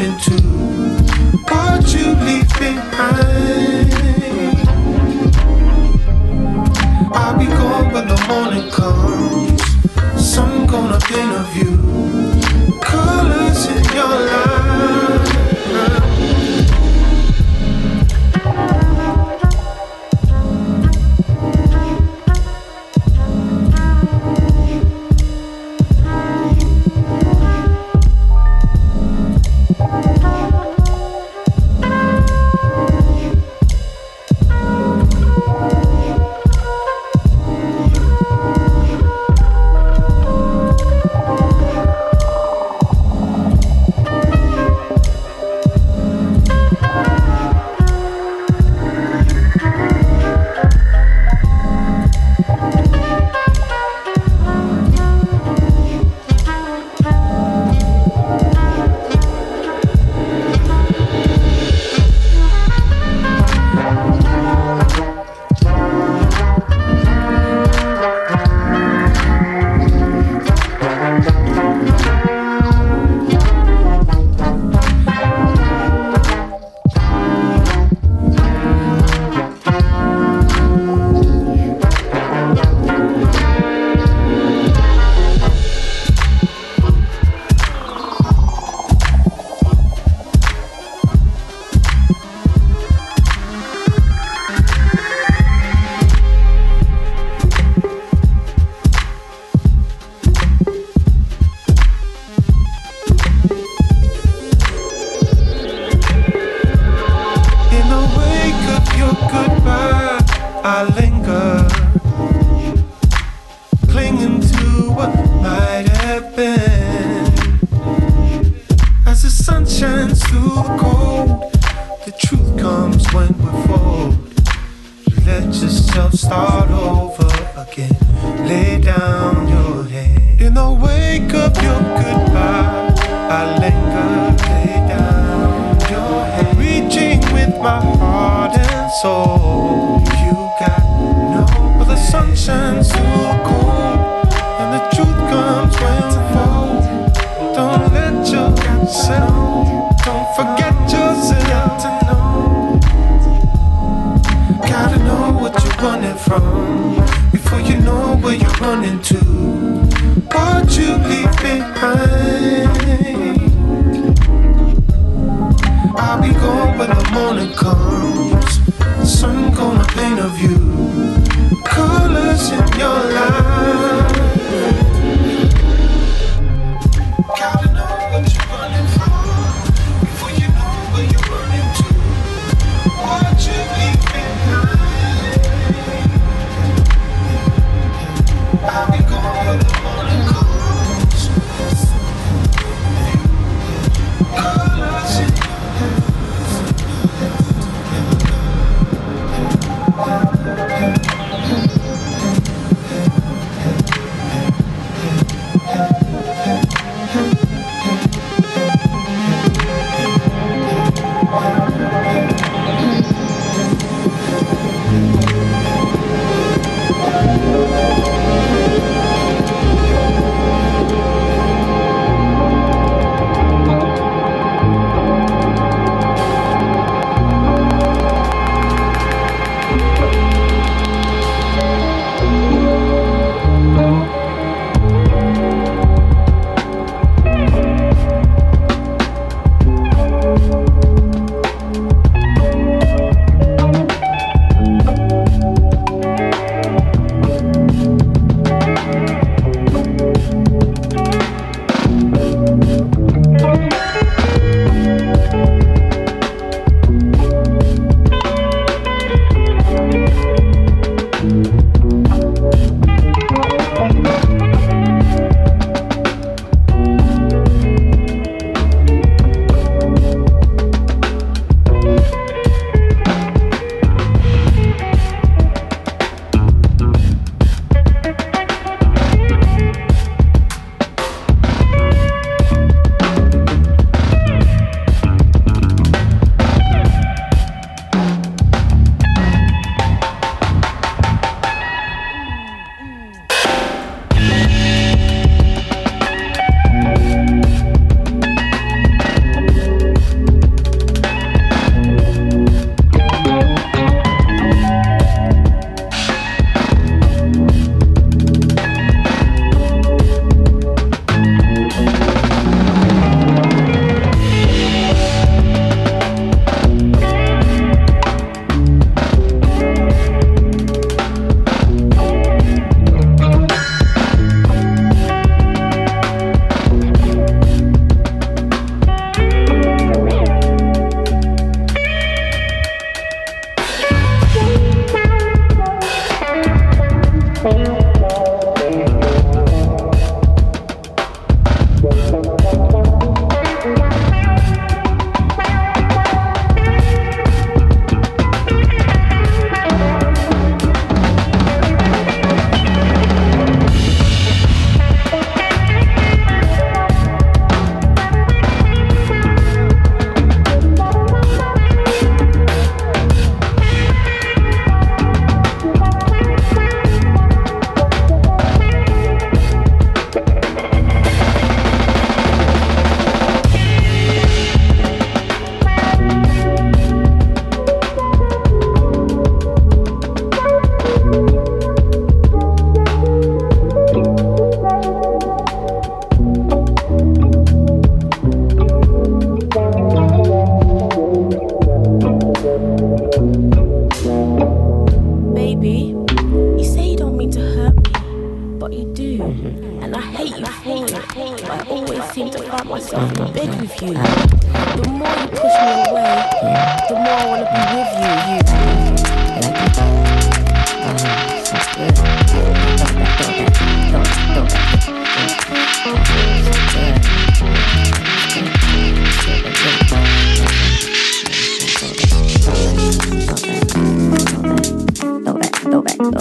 you're to. The wake of your goodbye, I linger. Lay down your head. Reaching with my heart and soul. You got no. Well, the sun shines the cold, and the truth comes when we fold. Don't let yourself. Don't forget yourself to know. Gotta know what you're running from before you know where you're running to. What you leave behind. I'll be gone when the morning comes. Sun gonna paint a view. Colors in your life. I always seem to find myself in mm-hmm. bed with you. The more you push me away, the more I wanna be with you. You. Go back, go back, go.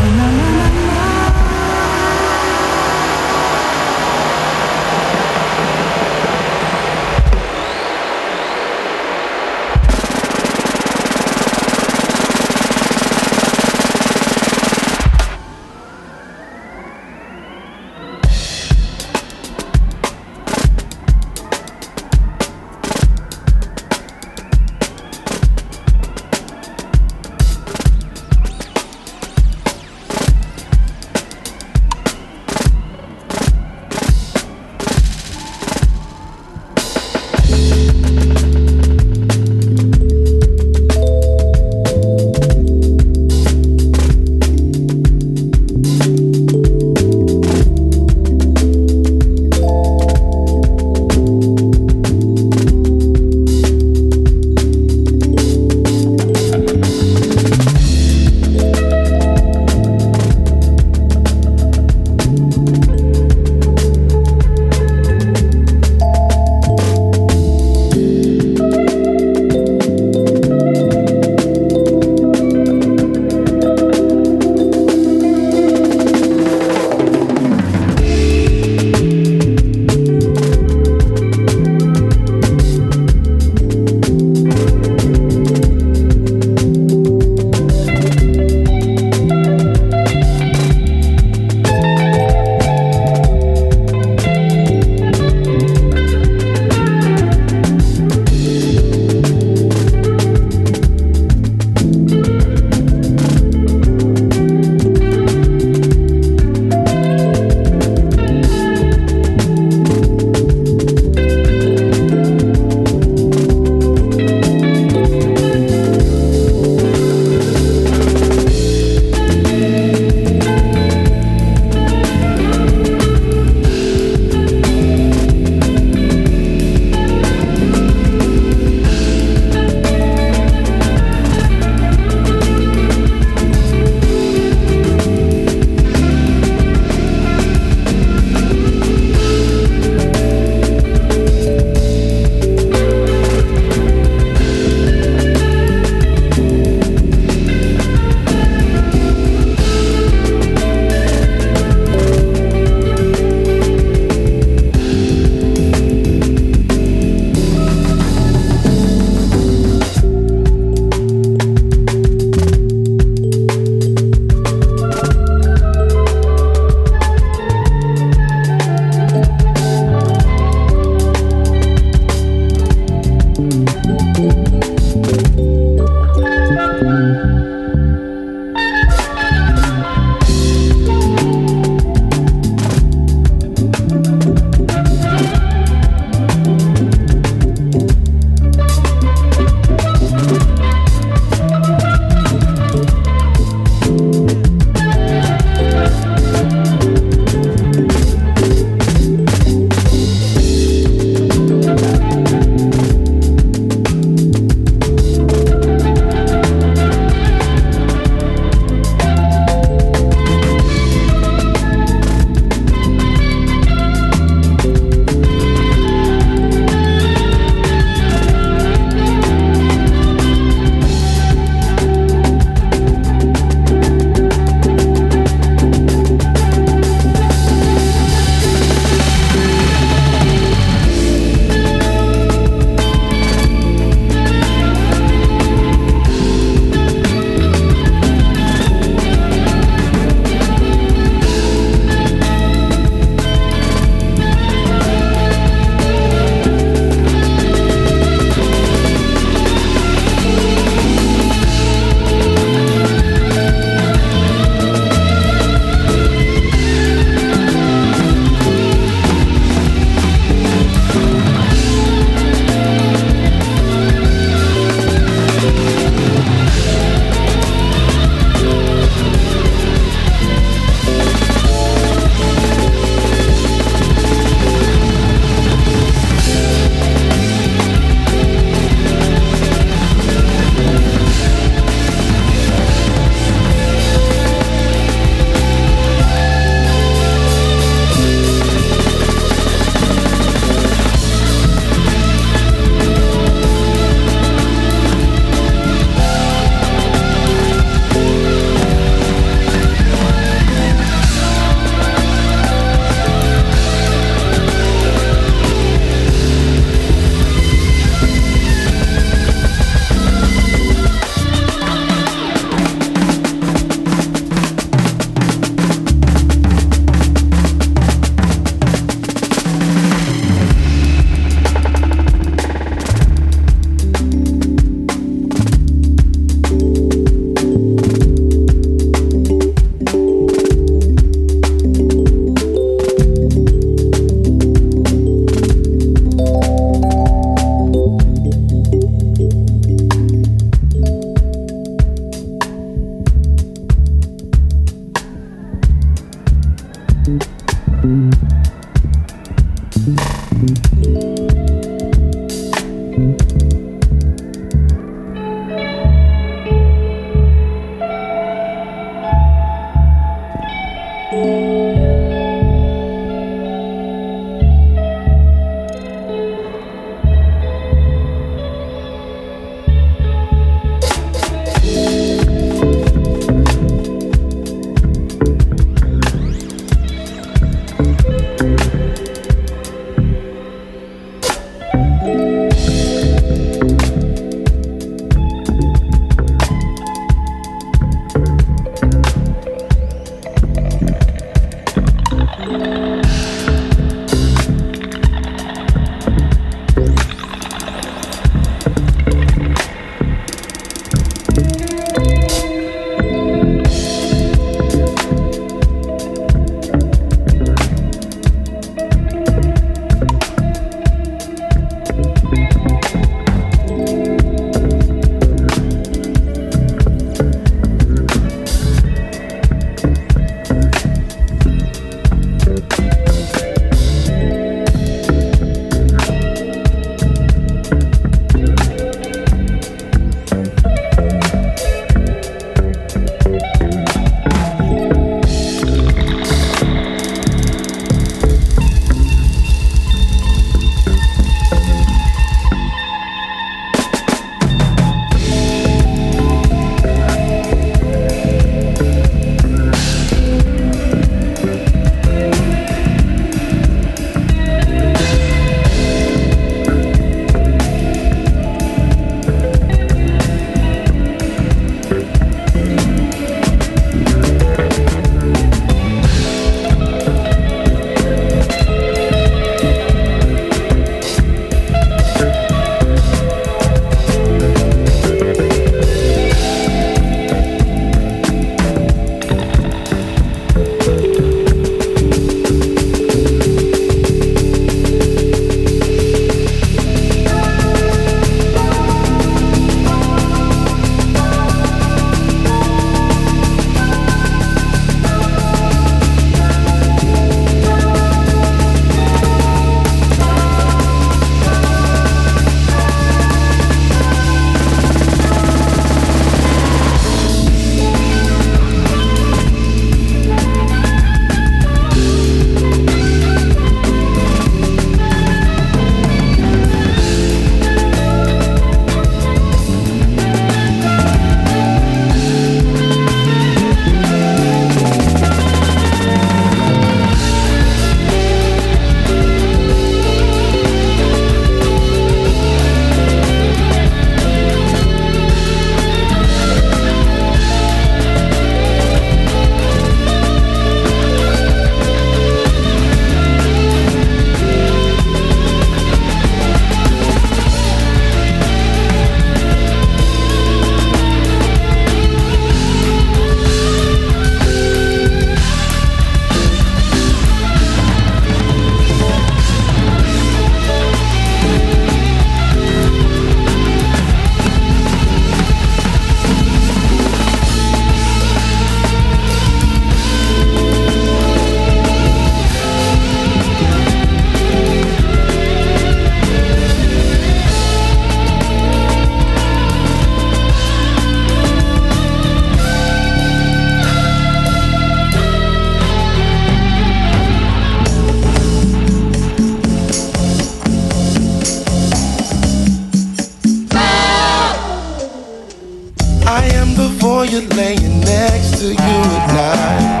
Shining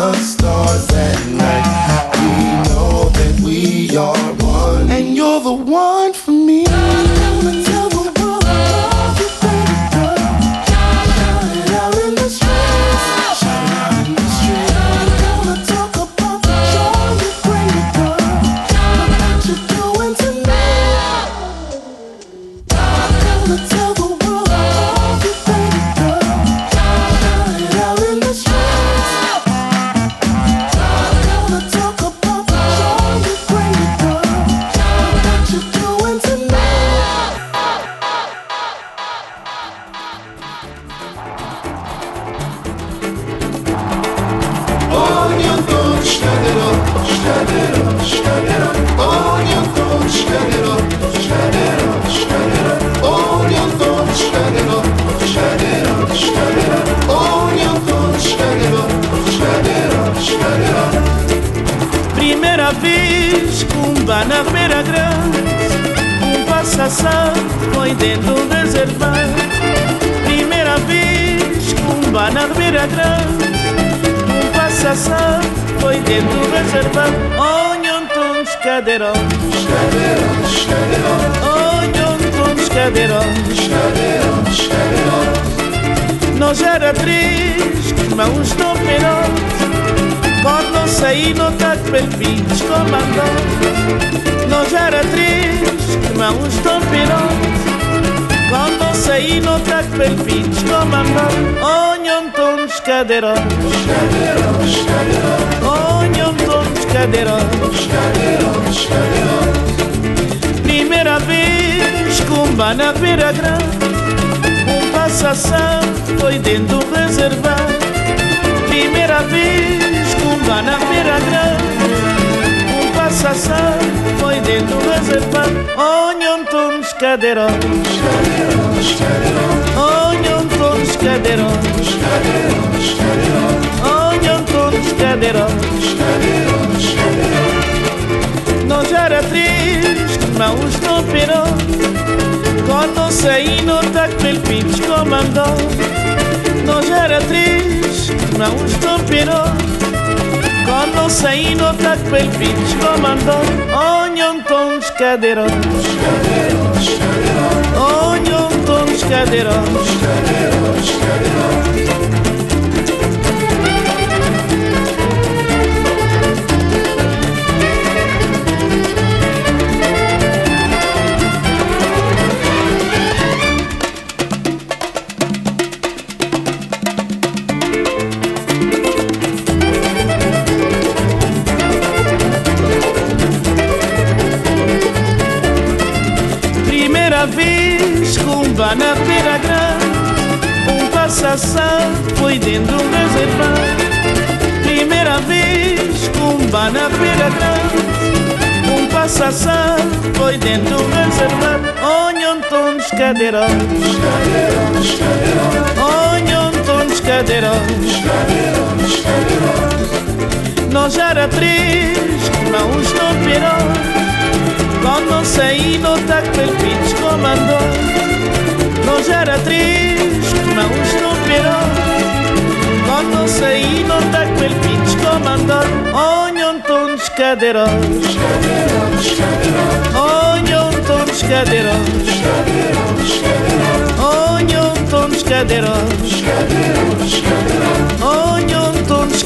the stars. nauzno pero Quando saí no tacto el pitch comandó No já era triste, nauzno pero Quando saí no tacto el pitch comandó Onham tons cadeiros Onham tons cadeiros Onham tons cadeiros van na pie atrás um passassal foi dentro do reservado Onhontons cadeirotes Cadeirotes, cadeirotes Onhontons cadeirotes Cadeirotes, cadeirotes Nós era três não no Quando saí no taco, o pitch comandou. Nós era três não no Pirão. Quando saí no taco, o pitch comandou. Onde estão os todos Onde estão os cadeirantes, Onde estão os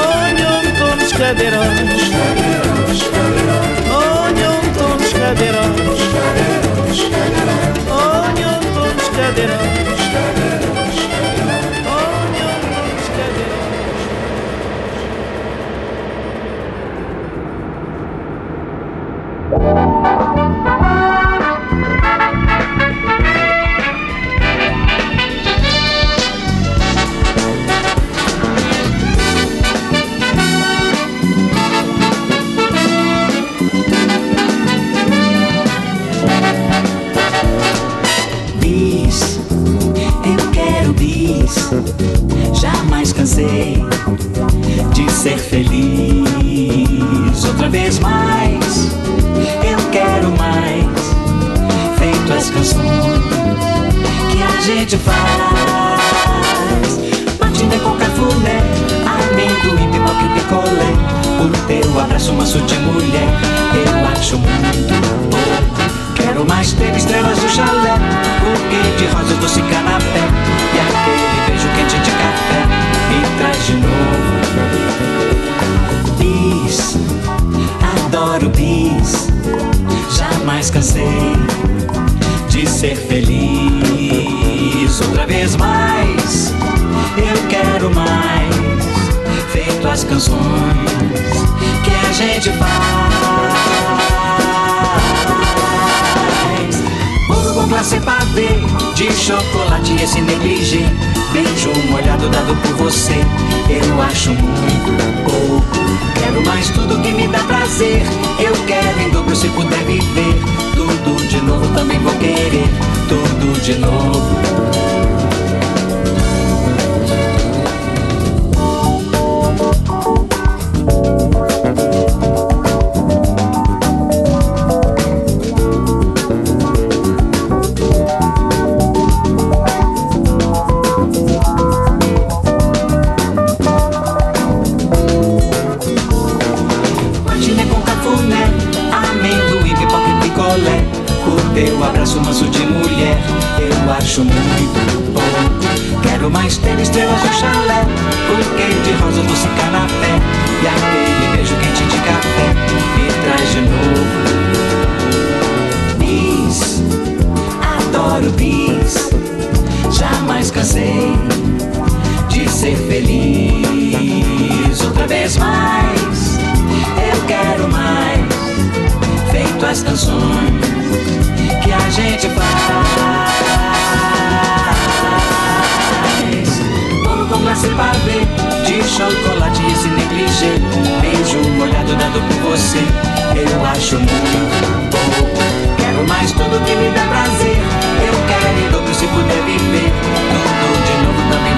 olham Onde estão os todos Onde estão os cadeirantes. chocolate e esse negligê. Beijo molhado dado por você. Eu acho muito pouco. Quero mais tudo que me dá prazer. Eu quero em dobro se puder viver. Tudo de novo também vou querer. Tudo de novo. ser feliz outra vez mais. Eu quero mais, feito as canções que a gente faz. Como começar para ver de chocolate esse negligê, beijo molhado dado por você, eu acho muito bom. Quero mais tudo que me dá prazer. Eu quero ir louco se puder viver.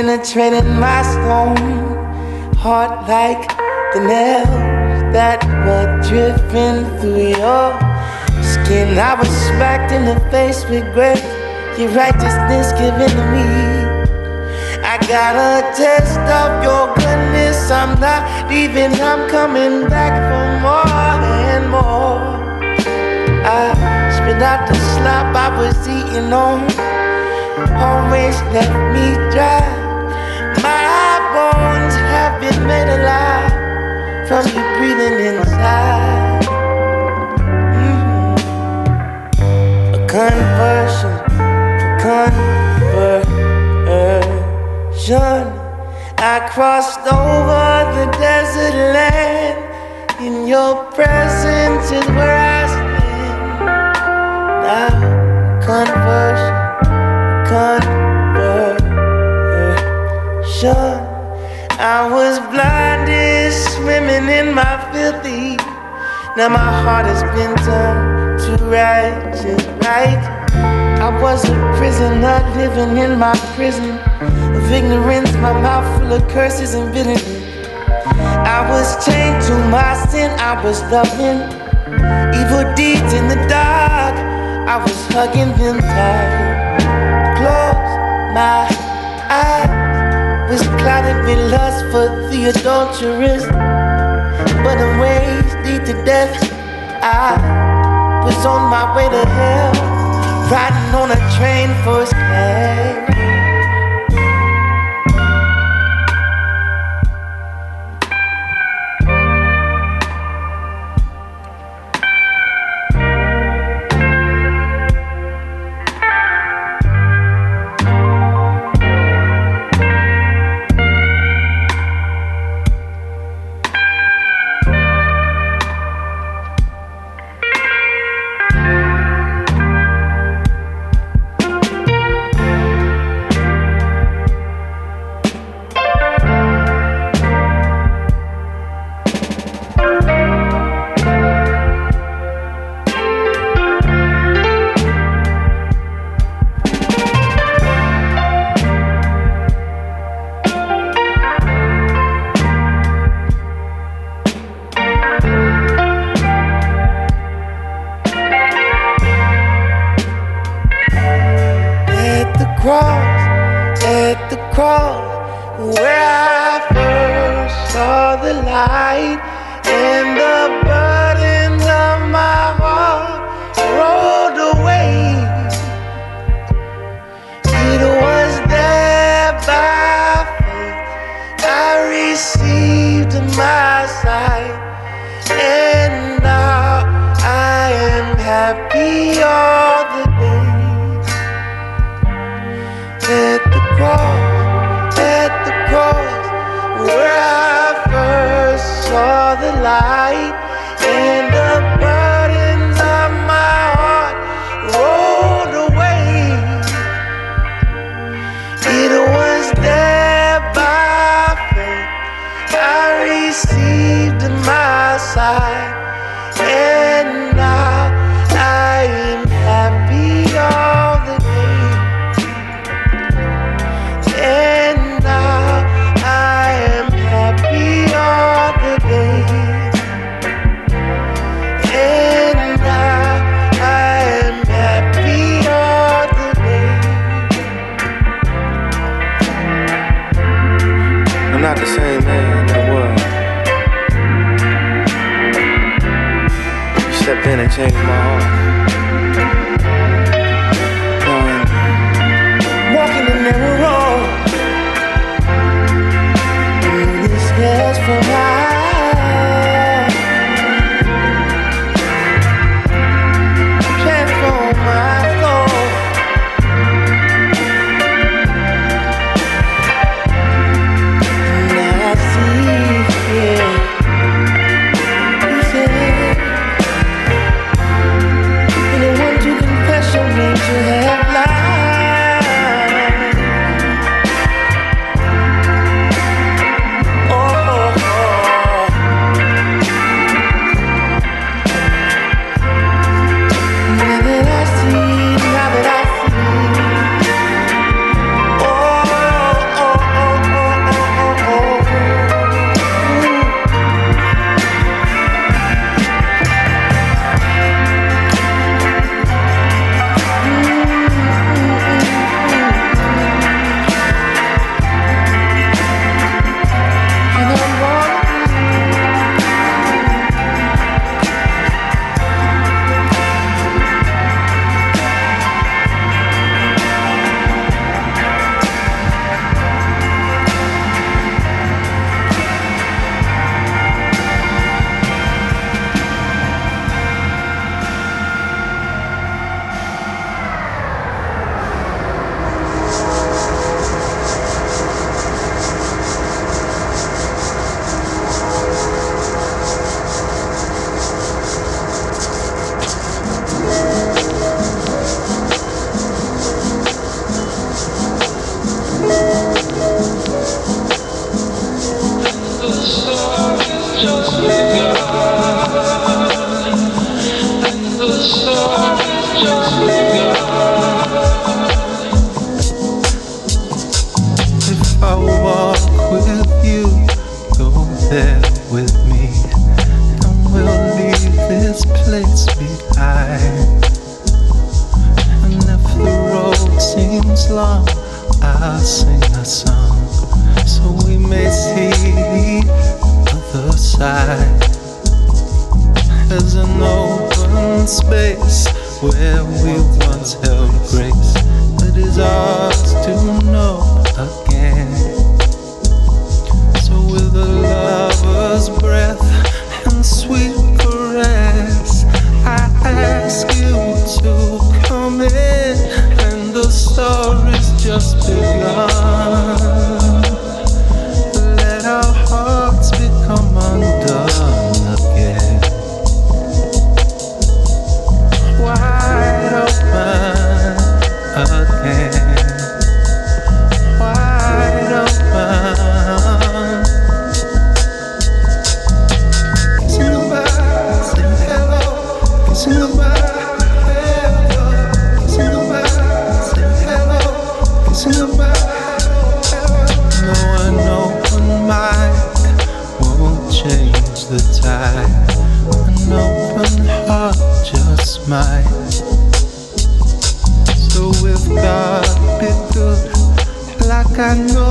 penetrated my stone heart like the nails that were dripping through your skin. I was smacked in the face with grace, your righteousness given to me. I got a taste of your goodness. I'm not leaving, I'm coming back for more and more. I spit out the slop I was eating on, always left me dry. Made alive from you breathing inside. Mm-hmm. A conversion, a conversion. I crossed over the desert land. In your presence is where I stand. Now, conversion, conversion. I was blinded, swimming in my filthy. Now my heart has been turned to righteous, right? I was a prisoner living in my prison of ignorance, my mouth full of curses and bitterness. I was chained to my sin, I was loving evil deeds in the dark. I was hugging them tight. Close my eyes, was clouded with lust for the adulteress. But ways lead to death. I was on my way to hell, riding on a train first class. In my If I walk with you, go there with me, and we'll leave this place behind. And if the road seems long, I'll sing a song, so we may see the other side. As I know space where we once held grace. It is ours to know again. So, with a lover's breath and sweet caress, I ask you to come in, and the story's just begun. buscando.